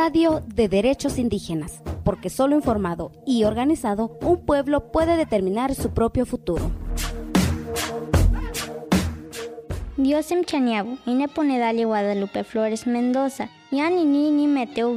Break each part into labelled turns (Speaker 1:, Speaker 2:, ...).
Speaker 1: Radio de Derechos Indígenas, porque solo informado y organizado un pueblo puede determinar su propio futuro.
Speaker 2: Diosem Chaniabu, Ine Ponedale Guadalupe Flores Mendoza, Yani ni ni meteu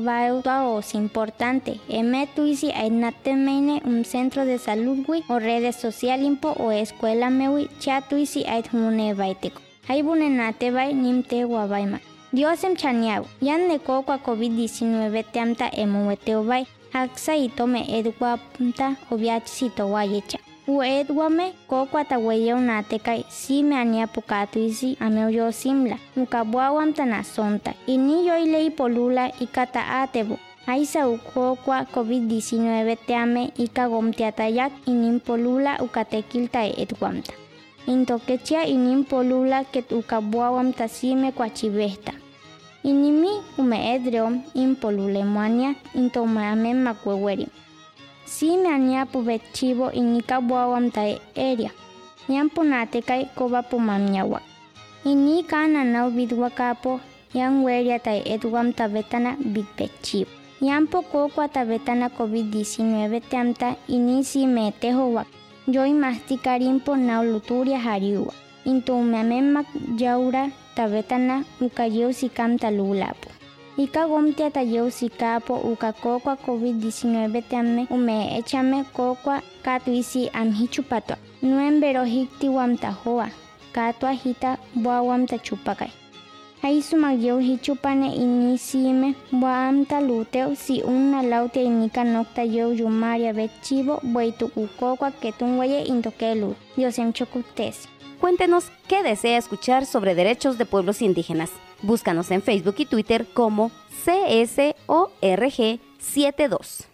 Speaker 2: es importante, emetu isi ainatemeine un centro de salud o redes social impo o escuela mewi chatu isi ait humune baiteko. Haibune nate bai nimte guabaima. Diosem chaniau, yan ne kokwa COVID-19 teamta emueteu bai, haksa itome edguapta obiachisito guayecha. Uedwame kokwa taweye unatekai si me ania pukatuisi ameu yo simla mukabwawam tanasonta ini yo ilei polula ikata atebu Aisa ukokwa COVID-19 teame ika gomtiatayak inin polula ukatekilta edwamta. Intokechia inin polula ket ukabwawam tasime kwachibesta. Inimi ume edreom in polule moania intomame makwewerim. Si me ania pubechivo inika buawam ta eria. Nyampo nate kai koba pumamnyawa. Ini kana nau bidwa kapo yang weria ta edwam ta betana bitpechivo. Yampo kokwa ta betana COVID-19 tamta ini si me tehowa. Joy mastikarimpo nau luturia hariwa. Intu mememak jaura ta betana ukayo sikam ta lulapo. Ika gomtia uka kokwa COVID-19 tame ume echame kokwa katuisi amhichupatwa. Nuembero hikti wamtahoa. Katwa hita wamta Haisu magyeu hichupane inisime buamta luteo si una laute inika nokta yeu yumaria bechivo bueitu ukokwa ketungwaye intokelu. Diosem chokutesi.
Speaker 1: Cuéntenos qué desea escuchar sobre derechos de pueblos indígenas. Búscanos en Facebook y Twitter como CSORG72.